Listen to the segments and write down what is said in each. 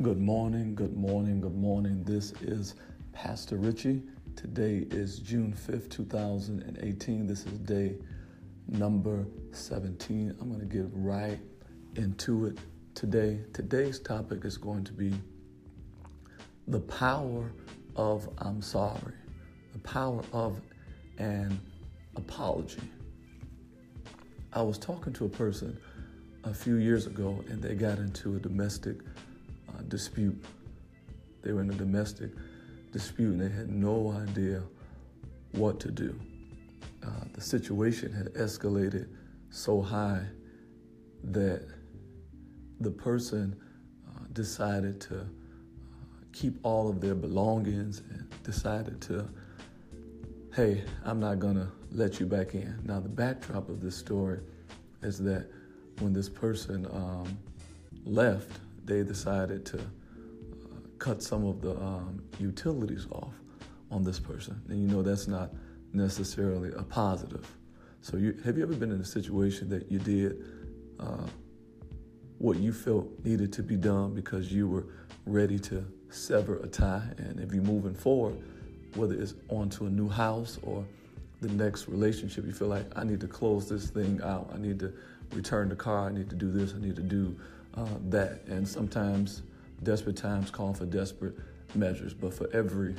Good morning, good morning, good morning. This is Pastor Richie. Today is June 5th, 2018. This is day number 17. I'm going to get right into it today. Today's topic is going to be the power of I'm sorry, the power of an apology. I was talking to a person a few years ago and they got into a domestic dispute. They were in a domestic dispute and they had no idea what to do. Uh, the situation had escalated so high that the person uh, decided to uh, keep all of their belongings and decided to, hey, I'm not gonna let you back in. Now, the backdrop of this story is that when this person um, left, they decided to uh, cut some of the um, utilities off on this person. And you know that's not necessarily a positive. So, you, have you ever been in a situation that you did uh, what you felt needed to be done because you were ready to sever a tie? And if you're moving forward, whether it's onto a new house or the next relationship, you feel like I need to close this thing out. I need to return the car. I need to do this. I need to do uh, that. And sometimes desperate times call for desperate measures. But for every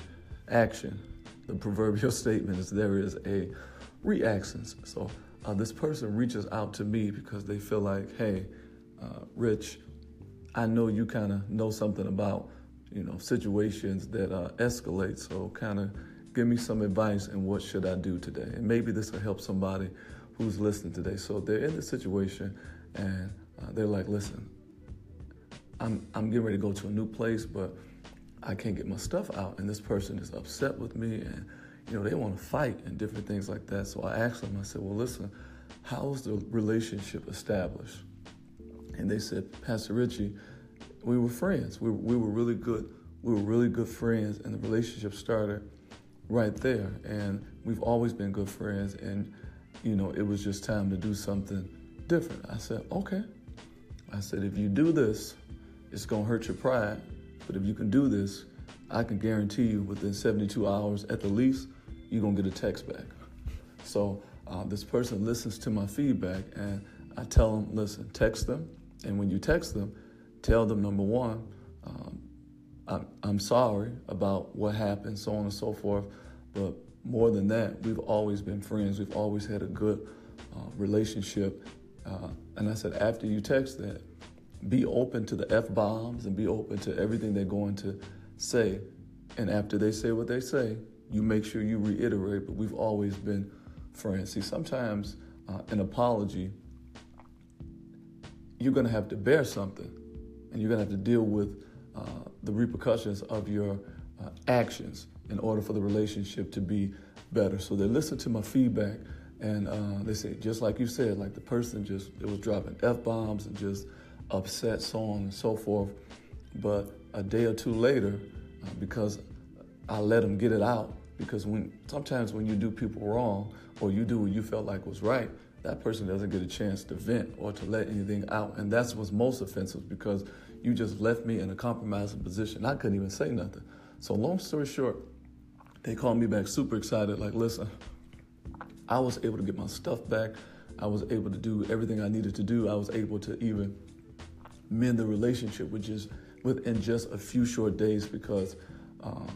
action, the proverbial statement is there is a reaction. So uh, this person reaches out to me because they feel like, hey, uh, Rich, I know you kind of know something about you know situations that uh, escalate. So kind of give me some advice and what should I do today? And maybe this will help somebody who's listening today. So they're in the situation and uh, they're like, listen, I'm, I'm getting ready to go to a new place, but I can't get my stuff out. And this person is upset with me and, you know, they want to fight and different things like that. So I asked them, I said, well, listen, how's the relationship established? And they said, Pastor Richie, we were friends. We, we were really good. We were really good friends, and the relationship started right there. And we've always been good friends. And you know, it was just time to do something different. I said, okay. I said, if you do this, it's going to hurt your pride. But if you can do this, I can guarantee you within 72 hours at the least, you're going to get a text back. So uh, this person listens to my feedback and I tell them, listen, text them. And when you text them, tell them number one, um, I'm, I'm sorry about what happened, so on and so forth. But more than that, we've always been friends. We've always had a good uh, relationship. Uh, and I said, after you text that, be open to the F bombs and be open to everything they're going to say. And after they say what they say, you make sure you reiterate, but we've always been friends. See, sometimes uh, an apology, you're going to have to bear something, and you're going to have to deal with uh, the repercussions of your uh, actions in order for the relationship to be better. So they listened to my feedback and uh, they say, just like you said, like the person just, it was dropping F bombs and just upset, so on and so forth. But a day or two later, uh, because I let them get it out, because when sometimes when you do people wrong or you do what you felt like was right, that person doesn't get a chance to vent or to let anything out. And that's what's most offensive because you just left me in a compromising position. I couldn't even say nothing. So long story short, they called me back super excited, like, listen, I was able to get my stuff back. I was able to do everything I needed to do. I was able to even mend the relationship, which is within just a few short days because um,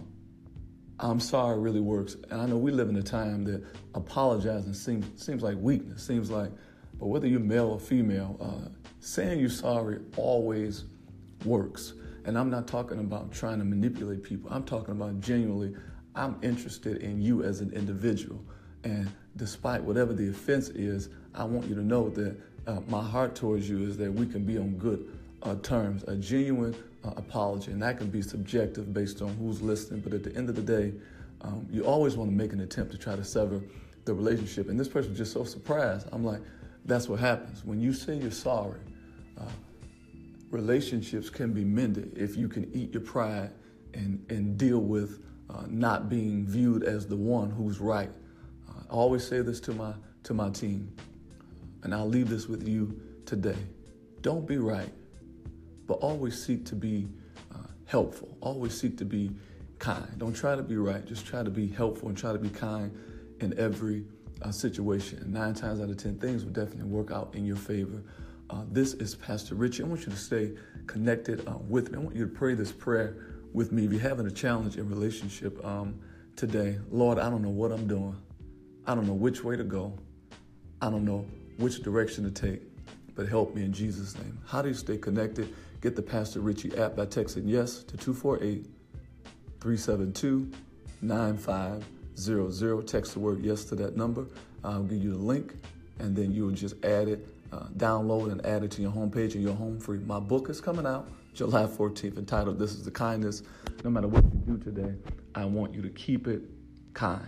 I'm sorry really works. And I know we live in a time that apologizing seems, seems like weakness, seems like, but whether you're male or female, uh, saying you're sorry always works. And I'm not talking about trying to manipulate people. I'm talking about genuinely I'm interested in you as an individual. And despite whatever the offense is, I want you to know that uh, my heart towards you is that we can be on good uh, terms, a genuine uh, apology. And that can be subjective based on who's listening. But at the end of the day, um, you always want to make an attempt to try to sever the relationship. And this person was just so surprised. I'm like, that's what happens. When you say you're sorry, uh, relationships can be mended if you can eat your pride and, and deal with uh, not being viewed as the one who's right. Uh, I always say this to my to my team, and I'll leave this with you today. Don't be right, but always seek to be uh, helpful. Always seek to be kind. Don't try to be right. Just try to be helpful and try to be kind in every uh, situation. Nine times out of ten, things will definitely work out in your favor. Uh, this is Pastor Richie. I want you to stay connected uh, with me. I want you to pray this prayer with me. If you're having a challenge in relationship um, today, Lord, I don't know what I'm doing. I don't know which way to go. I don't know which direction to take, but help me in Jesus' name. How do you stay connected? Get the Pastor Richie app by texting yes to 248 372 9500. Text the word yes to that number. I'll give you the link, and then you will just add it, uh, download and add it to your homepage and your home free. My book is coming out July 14th entitled This is the Kindness. No matter what you do today, I want you to keep it kind.